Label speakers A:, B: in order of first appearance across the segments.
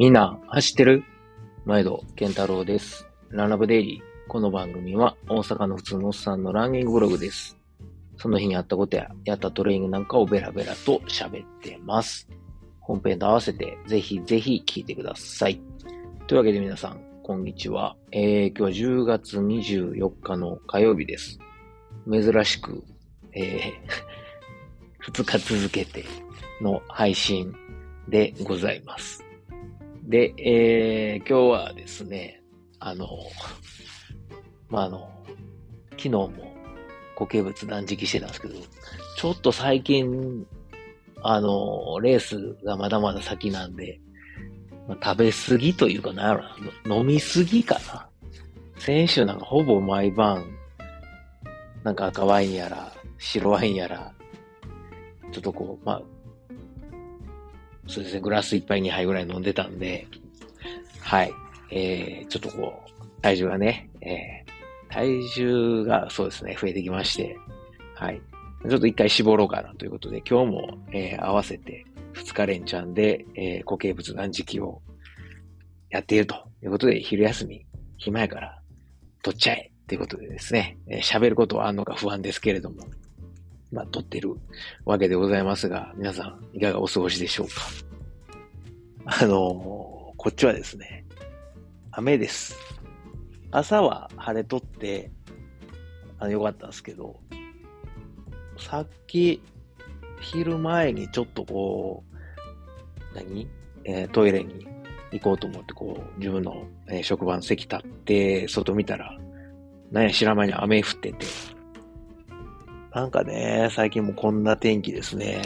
A: みんな走ってる？毎度健太郎です。ランラブデイリー。この番組は大阪の普通のおっさんのランニングブログです。その日にあったことややったトレーニングなんかをベラベラと喋ってます。本編と合わせてぜひぜひ聞いてください。というわけで皆さん、こんにちは。えー、今日は10月24日の火曜日です。珍しく、えー、2日続けての配信でございます。で、えー、今日はですね、あの、まあ、あの、昨日も固形物断食してたんですけど、ちょっと最近、あの、レースがまだまだ先なんで、まあ、食べ過ぎというかな、飲み過ぎかな。先週なんかほぼ毎晩、なんか赤ワインやら、白ワインやら、ちょっとこう、まあ、そうですね、グラス一杯二杯ぐらい飲んでたんで、はい。えー、ちょっとこう、体重がね、えー、体重がそうですね、増えてきまして、はい。ちょっと一回絞ろうかなということで、今日も、えー、合わせて二日連チャンで、えー、固形物断食をやっているということで、昼休み、暇やから、取っちゃえということでですね、えー、喋ることはあるのか不安ですけれども、まあ、撮ってるわけでございますが、皆さん、いかがお過ごしでしょうかあのー、こっちはですね、雨です。朝は晴れとって、あの、よかったんですけど、さっき、昼前にちょっとこう、何？えー、トイレに行こうと思って、こう、自分の、えー、職場の席立って、外見たら、なんや知らん間に雨降ってて、なんかね、最近もこんな天気ですね。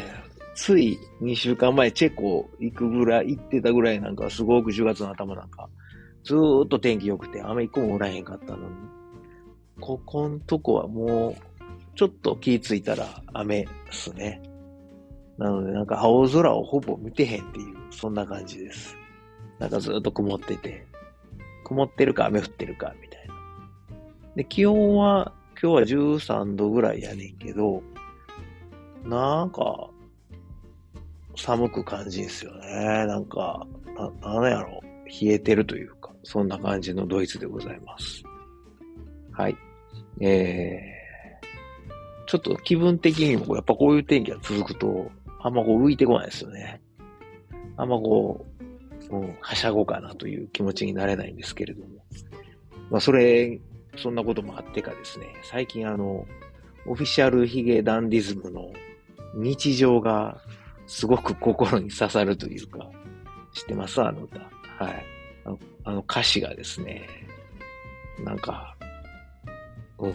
A: つい2週間前、チェコ行くぐらい、行ってたぐらいなんか、すごく10月の頭なんか、ずーっと天気良くて、雨一個も降らへんかったのに、ここんとこはもう、ちょっと気ぃついたら雨っすね。なので、なんか青空をほぼ見てへんっていう、そんな感じです。なんかずーっと曇ってて、曇ってるか雨降ってるか、みたいな。で、気温は、今日は13度ぐらいやねんけど、なんか、寒く感じんすよね。なんか、な、なんやろ。冷えてるというか、そんな感じのドイツでございます。はい。えー、ちょっと気分的にも、やっぱこういう天気が続くと、あんまこう浮いてこないですよね。あんまこう、うん、はしゃごかなという気持ちになれないんですけれども。まあ、それ、そんなこともあってかですね、最近あの、オフィシャルヒゲダンディズムの日常がすごく心に刺さるというか、知ってます？あの歌。はい。あのあの歌詞がですね、なんか、うん、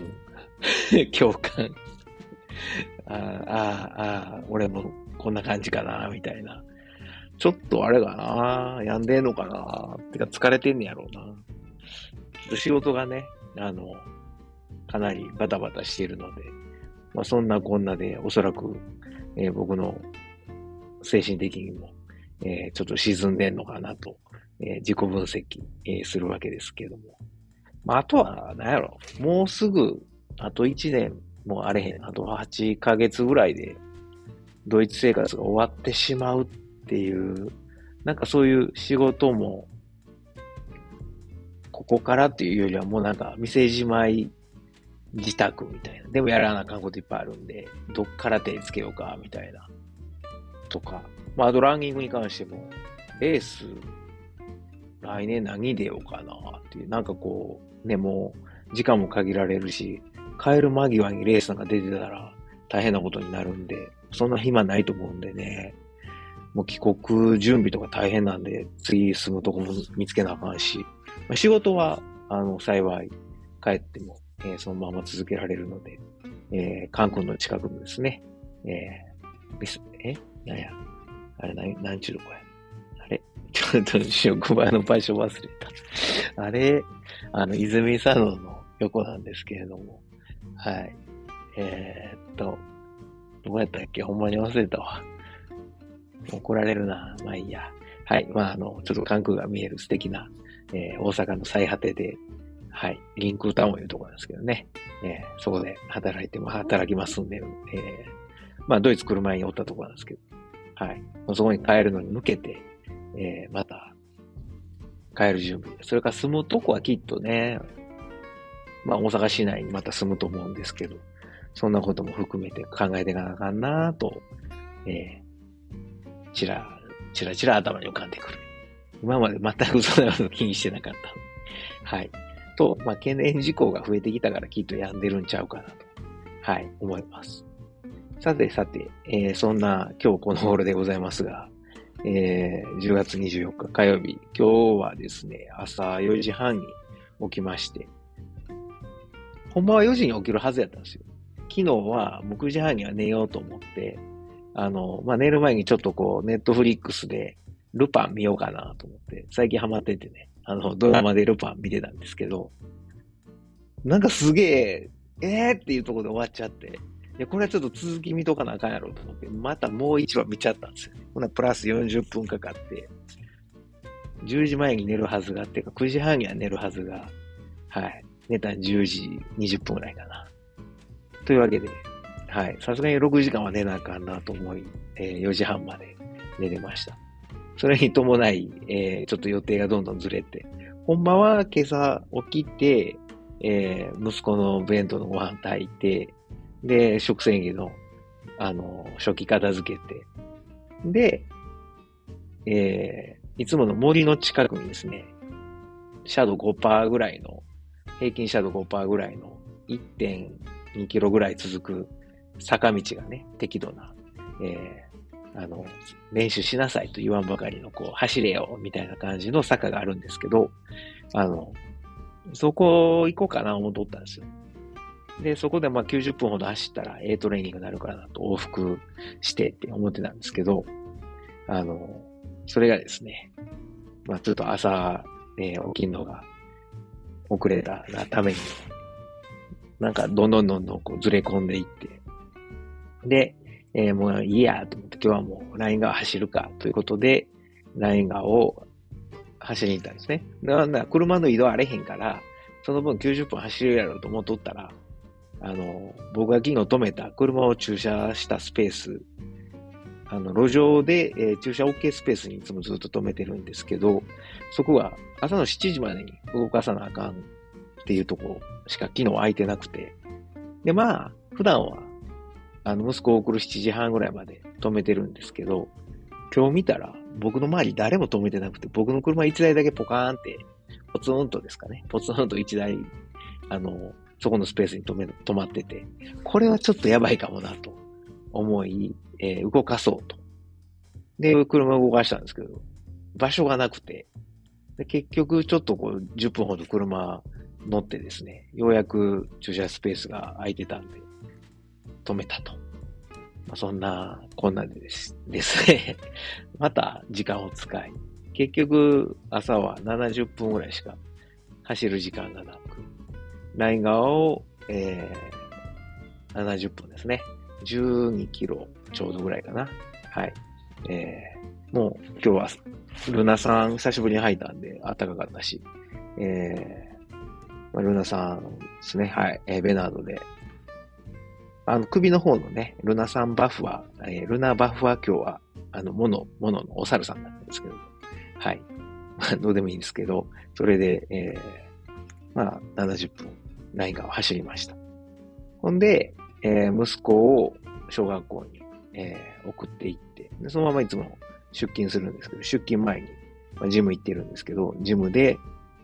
A: 共感。ああ、ああ、俺もこんな感じかな、みたいな。ちょっとあれかな、病んでんのかな、てか疲れてんねやろうな。仕事がね、あの、かなりバタバタしているので、まあそんなこんなでおそらく、えー、僕の精神的にも、えー、ちょっと沈んでんのかなと、えー、自己分析、え、するわけですけども。まあ、あとは、なんやろ、もうすぐ、あと1年もあれへん、あと8ヶ月ぐらいで、ドイツ生活が終わってしまうっていう、なんかそういう仕事も、ここからっていうよりはもうなんか店じまい自宅みたいな。でもやらなあかんこといっぱいあるんで、どっから手つけようか、みたいな。とか。まあ、あとランニングに関しても、レース、来年何出ようかなっていう、なんかこう、ね、もう、時間も限られるし、帰る間際にレースなんか出てたら大変なことになるんで、そんな暇ないと思うんでね、もう帰国準備とか大変なんで、次住むとこも見つけなあかんし、まあ、仕事は、あの、幸い、帰っても、えー、そのまま続けられるので、えー、カン君の近くのですね、えー、ミス、え？なんや、あれ、なん、なんちゅうとこや。あれ？ちょっと職場の場所忘れた。あれ、あの、泉佐野の横なんですけれども、はい。えー、っと、どこやったっけ？ほんまに忘れたわ。怒られるな。まあいいや。はい。まあ、あの、ちょっと関空が見える素敵な、えー、大阪の最果てで、はい。リンクタウンいうところなんですけどね。えー、そこで働いても、働きますんで、えー、まあ、ドイツ来る前におったところなんですけど、はい。そこに帰るのに向けて、えー、また、帰る準備。それから住むとこはきっとね、まあ大阪市内にまた住むと思うんですけど、そんなことも含めて考えていかなあかんなと、えー、ちら、ちらちら頭に浮かんでくる。今まで全くそんなこと気にしてなかった。はい。と、まあ、懸念事項が増えてきたからきっと病んでるんちゃうかなと、はい、思います。さてさて、えー、そんな今日この頃でございますが、えー、10月24日火曜日、今日はですね、朝4時半に起きまして、ほんまは4時に起きるはずやったんですよ。昨日はもう9時半には寝ようと思って、あの、まあ、寝る前にちょっとこう、ネットフリックスでルパン見ようかなと思って、最近ハマっててね、あの、ドラマでルパン見てたんですけど、なんかすげえ、えーっていうところで終わっちゃって、いや、これはちょっと続き見とかなあかんやろうと思って、またもう一話見ちゃったんですよね。ほな、プラス40分かかって、10時前に寝るはずが、っていうか9時半には寝るはずが、はい。寝た10時20分ぐらいかな。というわけで、はい。さすがに6時間は寝なあかんなと思い、えー、4時半まで寝れました。それに伴い、えー、ちょっと予定がどんどんずれて、ほんまは今朝起きて、えー、息子の弁当のご飯炊いて、で、食洗機の、あの、初期片付けて、で、えー、いつもの森の近くにですね、シャドウ5%ぐらいの、平均シャドウ5%ぐらいの1.2キロぐらい続く坂道がね、適度な、えあの、練習しなさいと言わんばかりの、こう、走れよ、みたいな感じの坂があるんですけど、あの、そこ行こうかな思っとったんですよ。で、そこでまあ90分ほど走ったら A トレーニングになるからなと往復してって思ってたんですけど、あの、それがですね、まあちょっと朝、ね、起きるのが遅れたために、なんかどんどんどんどんこうずれ込んでいって、で、えー、もういいやと思って今日はもうライン川走るかということで、ライン川を走りに行ったんですね。だから車の移動あれへんから、その分90分走るやろうと思っとったら、あの、僕が昨日止めた車を駐車したスペース、あの、路上で、えー、駐車 OK スペースにいつもずっと止めてるんですけど、そこが朝の7時までに動かさなあかんっていうところしか昨日空いてなくて。で、まあ、普段はあの、息子を送る7時半ぐらいまで止めてるんですけど、今日見たら、僕の周り誰も止めてなくて、僕の車1台だけポカーンって、ポツンとですかね、ポツンと1台、あの、そこのスペースに止め、止まってて、これはちょっとやばいかもなと思い、えー、動かそうと。で、車を動かしたんですけど、場所がなくて、で結局ちょっとこう10分ほど車乗ってですね、ようやく駐車スペースが空いてたんで、止めたと。まあ、そんなこんなでですですね また時間を使い、結局朝は70分ぐらいしか走る時間がなく、ライン側を、えー、70分ですね。12キロちょうどぐらいかな。はい。えー、もう今日はルナさん久しぶりに入ったんで暖かかったし、えー、まあ、ルナさんですね。はい。えー、ベナードであの、首の方のね、ルナさんバフは、えー、ルナバフは今日は、あの、モノ、モノのお猿さんなんですけど、はい。まあ、どうでもいいんですけど、それで、えー、まあ、70分、ライン川を走りました。ほんで、えー、息子を小学校に、えー、送っていってで、そのままいつも出勤するんですけど、出勤前に、まあ、ジム行ってるんですけど、ジムで、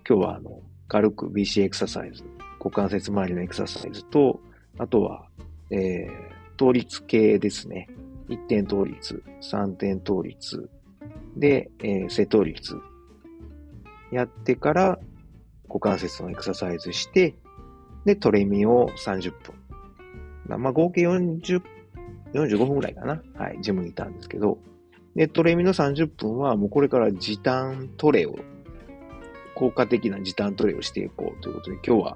A: 今日はあの、軽く BC エクササイズ、股関節周りのエクササイズと、あとは、えー、倒立系ですね。1点倒立、3点倒立、で、えー、正倒立。やってから、股関節のエクササイズして、で、トレミを30分。まあ、合計40、45分くらいかな。はい、ジムにいたんですけど、で、トレミの30分は、もうこれから時短トレを、効果的な時短トレをしていこうということで、今日は、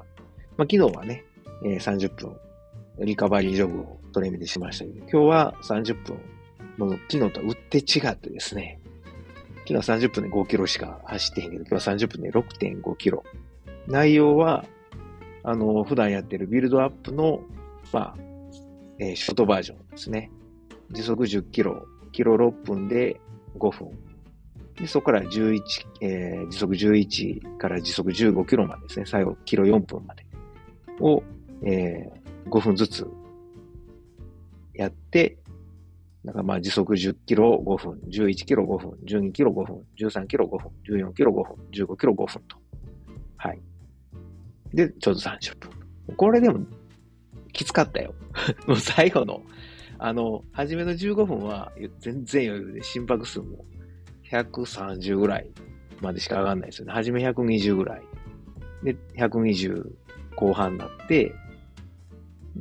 A: まあ、昨日はね、えー、30分リカバリージョグをトレミでしましたけど、今日は30分、もう昨日とは打って違ってですね、昨日は30分で5キロしか走ってへんけど、今日は30分で6.5キロ。内容は、あの、普段やってるビルドアップの、まあ、えー、ショートバージョンですね。時速10キロ、キロ6分で5分。でそこから11、えー、時速11から時速15キロまでですね、最後、キロ4分までを、えー、5分ずつやって、なんかまあ時速10キロ5分、11キロ5分、12キロ5分、13キロ5分、14キロ5分、15キロ5分と。はい。で、ちょうど30分。これでも、きつかったよ。もう最後の、あの、初めの15分は全然余裕で心拍数も130ぐらいまでしか上がんないですよね。初め120ぐらい。で、120後半になって、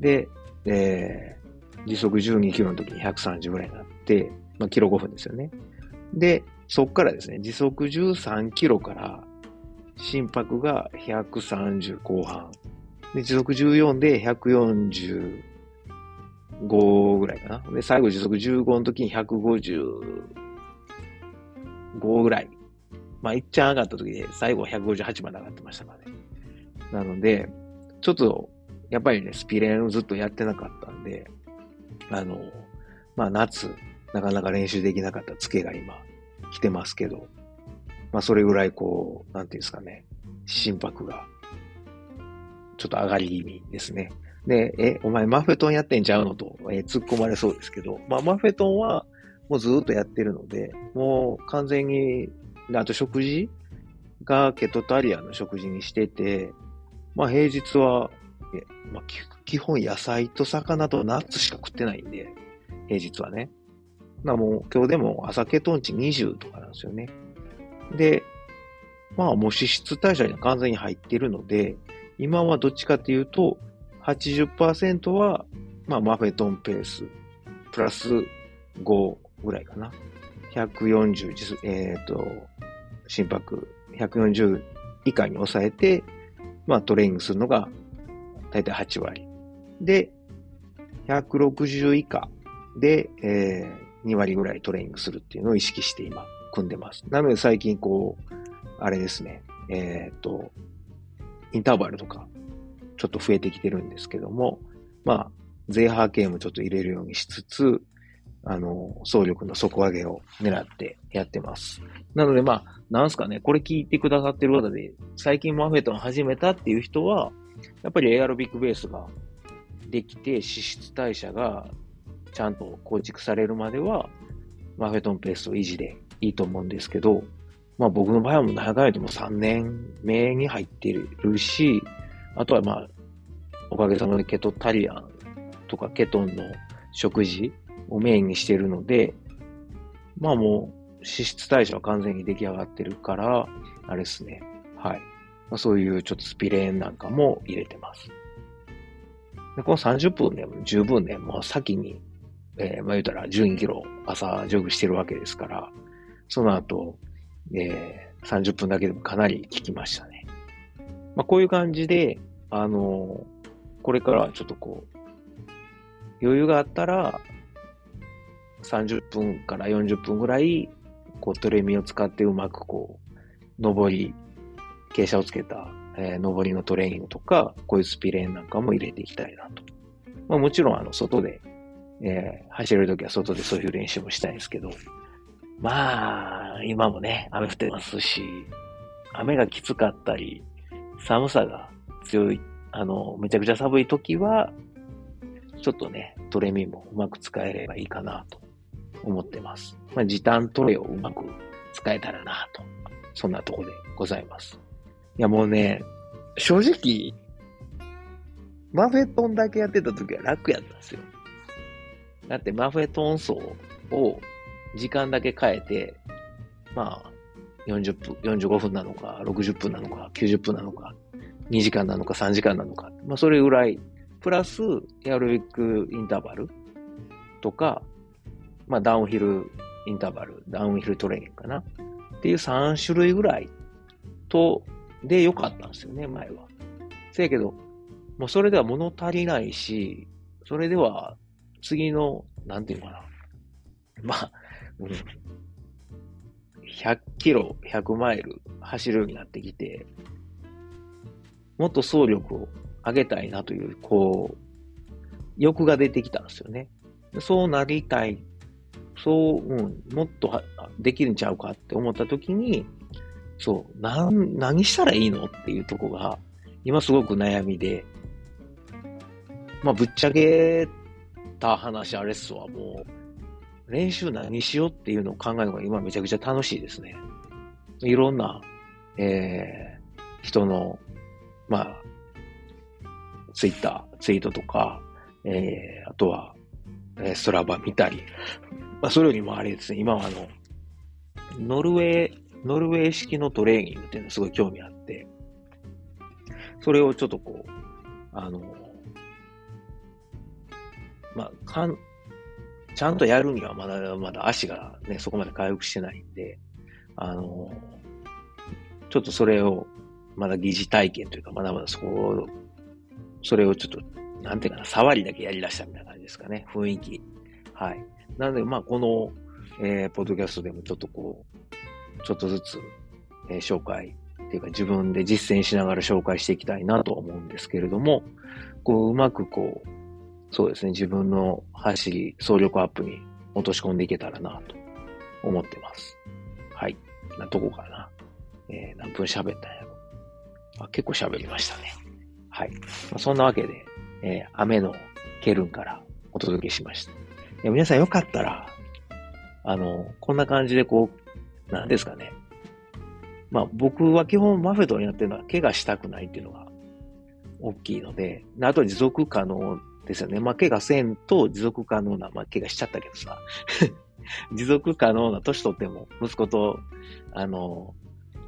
A: で、えー、時速12キロの時に130ぐらいになって、まあ、キロ5分ですよね。で、そっからですね、時速13キロから心拍が130後半。で、時速14で145ぐらいかな。で、最後時速15の時に155ぐらい。まあ、いっちゃん上がった時で、最後は158まで上がってましたからね。なので、ちょっと、やっぱりね、スピレンをずっとやってなかったんで、あの、まあ、夏、なかなか練習できなかったツケが今、来てますけど、まあ、それぐらいこう、なんていうんですかね、心拍が、ちょっと上がり気味ですね。で、え、お前マフェトンやってんちゃうのと、え突っ込まれそうですけど、まあ、マフェトンはもうずっとやってるので、もう完全に、あと食事がケトタリアの食事にしてて、まあ平日は、まあ、基本野菜と魚とナッツしか食ってないんで、平日はね。まあもう今日でも朝ケトン値20とかなんですよね。で、まあもう脂質代謝には完全に入ってるので、今はどっちかというと、80%は、まあマフェトンペース、プラス5ぐらいかな。140、えっ、ー、と、心拍140以下に抑えて、まあトレーニングするのが大体8割。で、160以下で、えー、2割ぐらいトレーニングするっていうのを意識して今組んでます。なので最近こう、あれですね、えっ、と、インターバルとか、ちょっと増えてきてるんですけども、まあ、ゼーハー系もちょっと入れるようにしつつ、あの、総力の底上げを狙ってやってます。なのでまあ、なんすかね、これ聞いてくださってる方で、最近マフェトン始めたっていう人は、やっぱりエアロビックベースができて、脂質代謝がちゃんと構築されるまでは、マフェトンペースを維持でいいと思うんですけど、まあ僕の場合はもう長いでも3年目に入ってるし、あとはまあ、おかげさまでケトタリアンとかケトンの食事をメインにしてるので、まあもう脂質代謝は完全に出来上がってるから、あれですね。はい。まあ、そういうちょっとスピレーンなんかも入れてます。でこの30分でも十分ね、もう先に、えー、まあ言うたら12キロ朝ジョグしてるわけですから、その後、えー、30分だけでもかなり効きましたね。まあこういう感じで、あのー、これからちょっとこう、余裕があったら、30分から40分ぐらい、こう、トレミを使ってうまくこう、上り、傾斜をつけた、えー、上りのトレーニングとか、こういうスピレーンなんかも入れていきたいなと。まあもちろん、あの、外で、えー、走れるときは外でそういう練習もしたいんですけど、まあ、今もね、雨降ってますし、雨がきつかったり、寒さが強い、あの、めちゃくちゃ寒い時は、ちょっとね、トレミもうまく使えればいいかなと思ってます。まあ、時短トレをうまく使えたらなと。そんなとこでございます。いやもうね、正直、マフェトンだけやってた時は楽やったんですよ。だってマフェトン層を時間だけ変えて、まあ、40分、45分なのか、60分なのか、90分なのか、2時間なのか、3時間なのか、まあ、それぐらい、プラス、エアロビックインターバルとか、まあ、ダウンヒルインターバル、ダウンヒルトレーニングかな。っていう3種類ぐらいと、で良かったんですよね、前は。せやけど、もうそれでは物足りないし、それでは次の、なんていうのかな。まあ、うん。100キロ、100マイル走るようになってきて、もっと走力を上げたいなという、こう、欲が出てきたんですよね。そうなりたいそう、うん、もっとできるんちゃうかって思った時に、そう、なん、何したらいいのっていうとこが、今すごく悩みで、まあ、ぶっちゃけた話あれっすわ、もう、練習何しようっていうのを考えるのが今めちゃくちゃ楽しいですね。いろんな、えー、人の、まあ、ツイッター、ツイートとか、えー、あとは、えー、ストラバ見たり、まあ、それよりもあれですね、今はあの、ノルウェー、ノルウェー式のトレーニングっていうのすごい興味あって、それをちょっとこう、あの、まあ、かん、ちゃんとやるにはまだまだ足がね、そこまで回復してないんで、あの、ちょっとそれを、まだ疑似体験というか、まだまだそこそれをちょっと、なんていうかな、触りだけやり出したみたいな感じですかね、雰囲気。はい。なので、まあ、この、えー、ポッドキャストでもちょっとこう、ちょっとずつ、えー、紹介っていうか自分で実践しながら紹介していきたいなと思うんですけれども、こう、うまくこう、そうですね、自分の走り、走力アップに落とし込んでいけたらなと思ってます。はい。なとこかな。えー、何分喋ったんやろ。あ、結構喋りましたね。はい。まあ、そんなわけで、えー、雨のケルンからお届けしました。いや皆さんよかったら、あの、こんな感じでこう、なんですかね。まあ僕は基本マフェットにやってるのは怪我したくないっていうのが大きいので、あと持続可能ですよね。まあ怪我せんと持続可能な、まあ怪我しちゃったけどさ、持続可能な年取っても息子と、あの、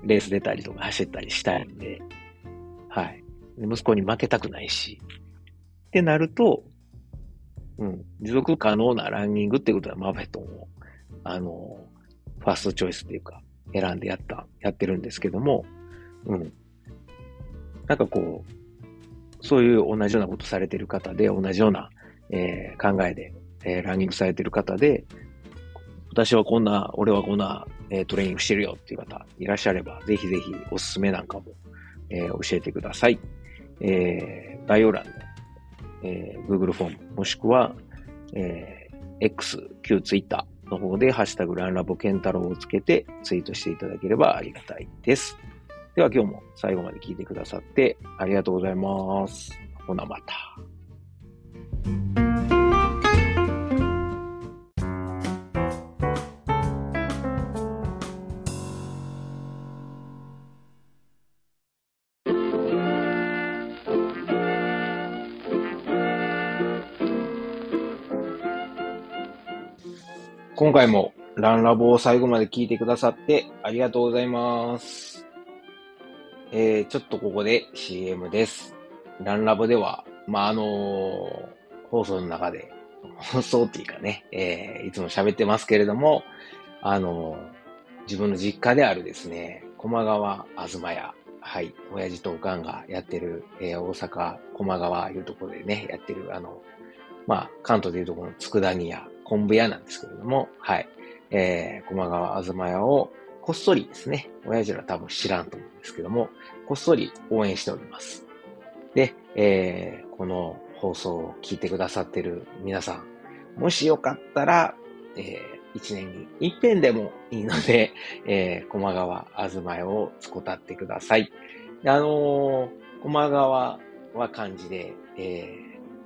A: レース出たりとか走ったりしたいんで、はい。息子に負けたくないし。ってなると、うん、持続可能なランニングっていうことはマフェットも、あの、ファーストチョイスっていうか、選んでやった、やってるんですけども、うん。なんかこう、そういう同じようなことされてる方で、同じような、えー、考えで、えー、ランニングされてる方で、私はこんな、俺はこんな、えー、トレーニングしてるよっていう方いらっしゃれば、ぜひぜひおすすめなんかも、えー、教えてください。えー、概要欄の、えー、Google フォーム、もしくは、えー、X、旧 Twitter の方で、ハッシュタグランラボケンタロウをつけてツイートしていただければありがたいです。では今日も最後まで聞いてくださってありがとうございます。ほなまた。今回もランラボを最後まで聞いてくださってありがとうございます。えー、ちょっとここで CM です。ランラボでは、まあ、あのー、放送の中で、放送っていうかね、えー、いつも喋ってますけれども、あのー、自分の実家であるですね、駒川あずま屋、はい、親父とおかんがやってる、えー、大阪駒川いうところでね、やってる、あの、まあ、関東でいうところの佃煮屋、昆布屋なんですけれども、はい。えー、駒川あずま屋をこっそりですね、親父ら多分知らんと思うんですけども、こっそり応援しております。で、えー、この放送を聞いてくださってる皆さん、もしよかったら、えー、一年に一遍でもいいので、えー、駒川あずま屋をつこたってください。あのー、駒川は漢字で、え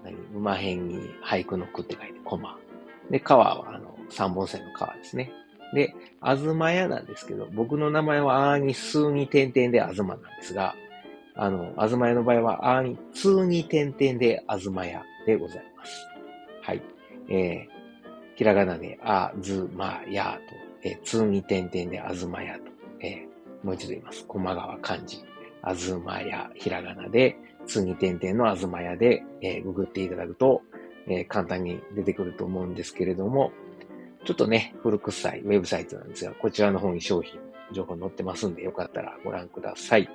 A: ー、何？馬辺に俳句の句って書いて、駒。で、川は、あの、三本線の川ですね。で、あずまやなんですけど、僕の名前はあーに数に点々であずまなんですが、あの、あずまやの場合はあーに通に点々であずまやでございます。はい。えー、ひらがなであずまやと、えー、通に点々であずまやと、えー、もう一度言います。駒川漢字。あずまや、ひらがなで、通に点々のあずまやで、えー、ググっていただくと、えー、簡単に出てくると思うんですけれども、ちょっとね、古臭いウェブサイトなんですが、こちらの方に商品、情報載ってますんで、よかったらご覧ください。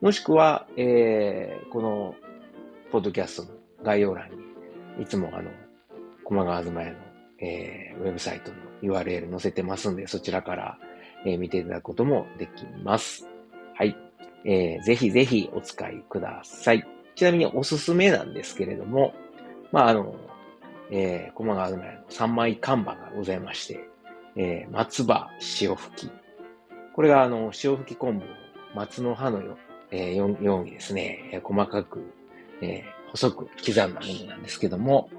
A: もしくは、えー、この、ポッドキャストの概要欄に、いつもあの、駒川東屋の、えー、ウェブサイトの URL 載せてますんで、そちらから、えー、見ていただくこともできます。はい。えー、ぜひぜひお使いください。ちなみにおすすめなんですけれども、まあ、あの、えー、駒川東の三枚看板がございまして、えー、松葉塩吹き。これがあの、塩吹き昆布を松の葉のよ,、えー、ようにですね、えー、細かく、えー、細く刻んだものなんですけども、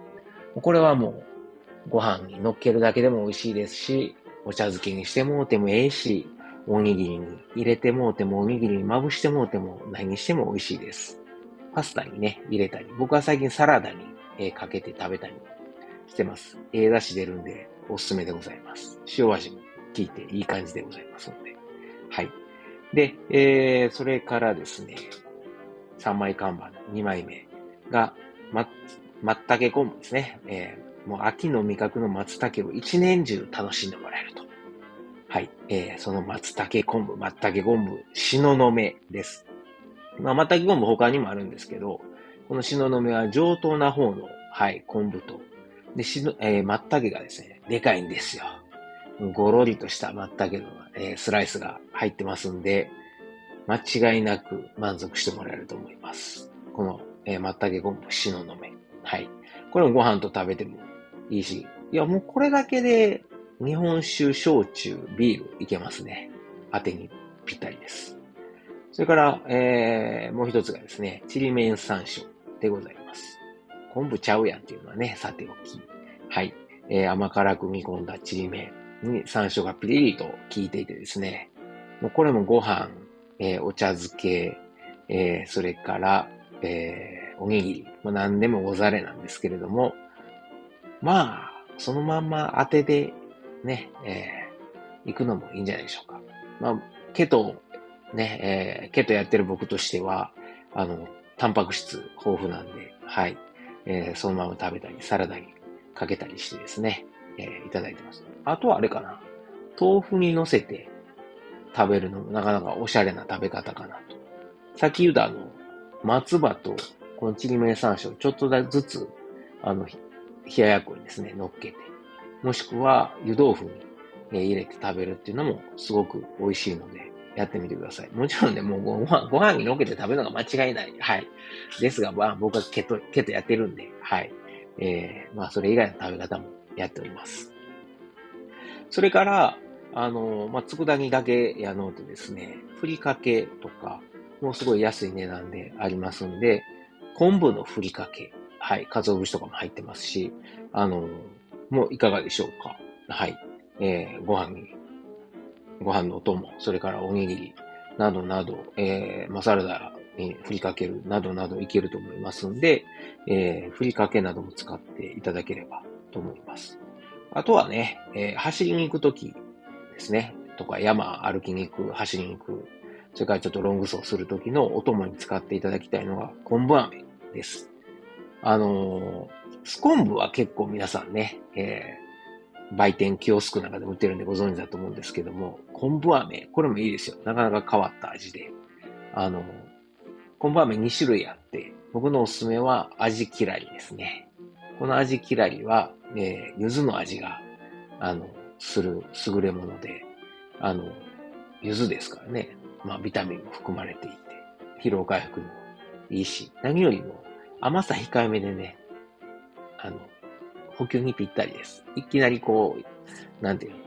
A: これはもうご飯に乗っけるだけでも美味しいですし、お茶漬けにしてもうてもええし、おにぎりに入れてもうても、おにぎりにまぶしてもうても、何にしても美味しいです。パスタにね、入れたり、僕は最近サラダに、え、かけて食べたりしてます。ええ出汁出るんで、おすすめでございます。塩味も効いていい感じでございますので。はい。で、えー、それからですね、3枚看板、2枚目が、ま、まったけ昆布ですね。えー、もう秋の味覚の松茸を一年中楽しんでもらえると。はい。えー、その松茸昆布、松茸昆布、しののめです。まあ、松茸昆布他にもあるんですけど、このしののめは上等な方の、はい、昆布と、で、しの、えー、松茸がですね、でかいんですよ。ごろりとした松茸の、えー、スライスが入ってますんで、間違いなく満足してもらえると思います。この、えー、松茸昆布、しののめ。はい。これもご飯と食べてもいいし、いや、もうこれだけで日本酒、焼酎、ビールいけますね。当てにぴったりです。それから、えー、もう一つがですね、ちりめん山椒でございます。昆布ちゃうやんっていうのはね、さておき。はい。えー、甘辛く煮込んだちりめんに山椒がピリリと効いていてですね、もうこれもご飯、えー、お茶漬け、えー、それから、えー、おにぎり、まあ、何でもござれなんですけれども、まあ、そのまんま当てでね、えー、行くのもいいんじゃないでしょうか。まあ、ケト、ね、えー、ケトやってる僕としては、あの、タンパク質豊富なんで、はい。えー、そのまま食べたり、サラダにかけたりしてですね、えー、いただいてます。あとはあれかな。豆腐に乗せて食べるのもなかなかおしゃれな食べ方かなと。さっき言ったあの、松葉とこのちりめん山椒ちょっとずつ、あの、冷ややっこにですね、乗っけて、もしくは湯豆腐に入れて食べるっていうのもすごく美味しいので、やってみてください。もちろんね、もうご飯、ご飯にのけて食べるのが間違いない。はい。ですが、まあ、僕はケト、ケトやってるんで、はい。えー、まあ、それ以外の食べ方もやっております。それから、あの、まあ、佃煮だけやのうとですね、ふりかけとか、もうすごい安い値段でありますんで、昆布のふりかけ、はい、鰹節とかも入ってますし、あの、もういかがでしょうか。はい。えー、ご飯に、ご飯のお供、それからおにぎり、などなど、えー、マサラダに振りかけるなどなどいけると思いますんで、えー、ふりかけなども使っていただければと思います。あとはね、えー、走りに行くときですね、とか山歩きに行く、走りに行く、それからちょっとロング走するときのお供に使っていただきたいのが昆布飴です。あのー、スコンブは結構皆さんね、えー、売店キオスクなんかで売ってるんでご存知だと思うんですけども、昆布飴、これもいいですよ。なかなか変わった味で。あの、昆布飴2種類あって、僕のおすすめは味きらりですね。この味きらりは、えー、柚子の味が、あの、する優れもので、あの、柚子ですからね。まあ、ビタミンも含まれていて、疲労回復にもいいし、何よりも甘さ控えめでね、あの、補給にぴったりです。いきなりこう、なんていうの、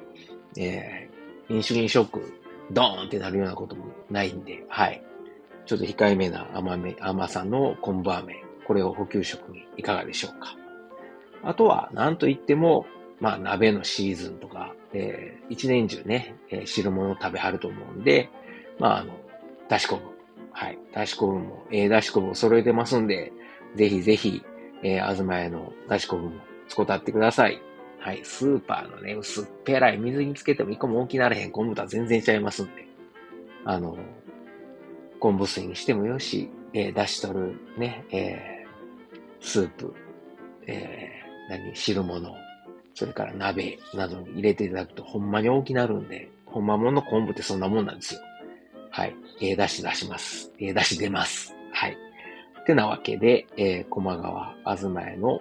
A: えー、インシュリンショック、ドーンってなるようなこともないんで、はい。ちょっと控えめな甘め、甘さの昆布飴、これを補給食にいかがでしょうか。あとは、なんといっても、まあ、鍋のシーズンとか、えー、一年中ね、えー、汁物を食べはると思うんで、まあ、あの、だし昆布。はい。だし昆布も、えー、だし昆布を揃えてますんで、ぜひぜひ、えー、あずまやのだし昆布も使ってください。はい。スーパーのね、薄っぺらい水につけても一個も大きなれへん昆布とは全然ちゃいますんで。あの、昆布水にしてもよし、えー、出し取るね、えー、スープ、えー、何、汁物、それから鍋などに入れていただくとほんまに大きなるんで、ほんまもの昆布ってそんなもんなんですよ。はい。えー、出し出します。えー、出し出ます。はい。ってなわけで、えー、駒川あずまへの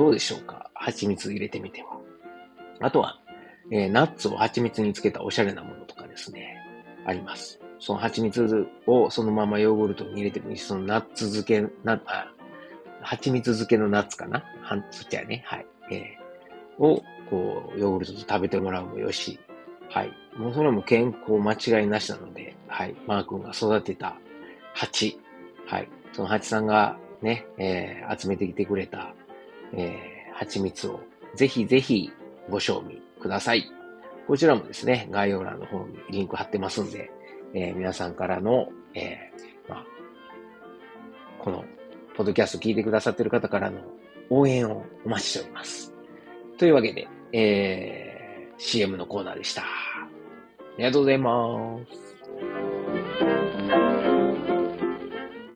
A: どうでしょうか？蜂蜜入れてみても。あとは、えー、ナッツを蜂蜜につけたおしゃれなものとかですね、あります。その蜂蜜をそのままヨーグルトに入れてもいいし、そのナッツ漬け、な、あ、蜂蜜漬けのナッツかな？はん、そっちやね。はい。えー、を、こう、ヨーグルトと食べてもらうもよし。はい。もうそれも健康間違いなしなので、はい。マー君が育てた蜂。はい。その蜂さんがね、えー、集めてきてくれた、えー、蜂蜜をぜひぜひご賞味ください。こちらもですね、概要欄の方にリンク貼ってますんで、えー、皆さんからの、えー、まあ、この、ポッドキャスト聞いてくださってる方からの応援をお待ちしております。というわけで、えー、CM のコーナーでした。ありがとうございます。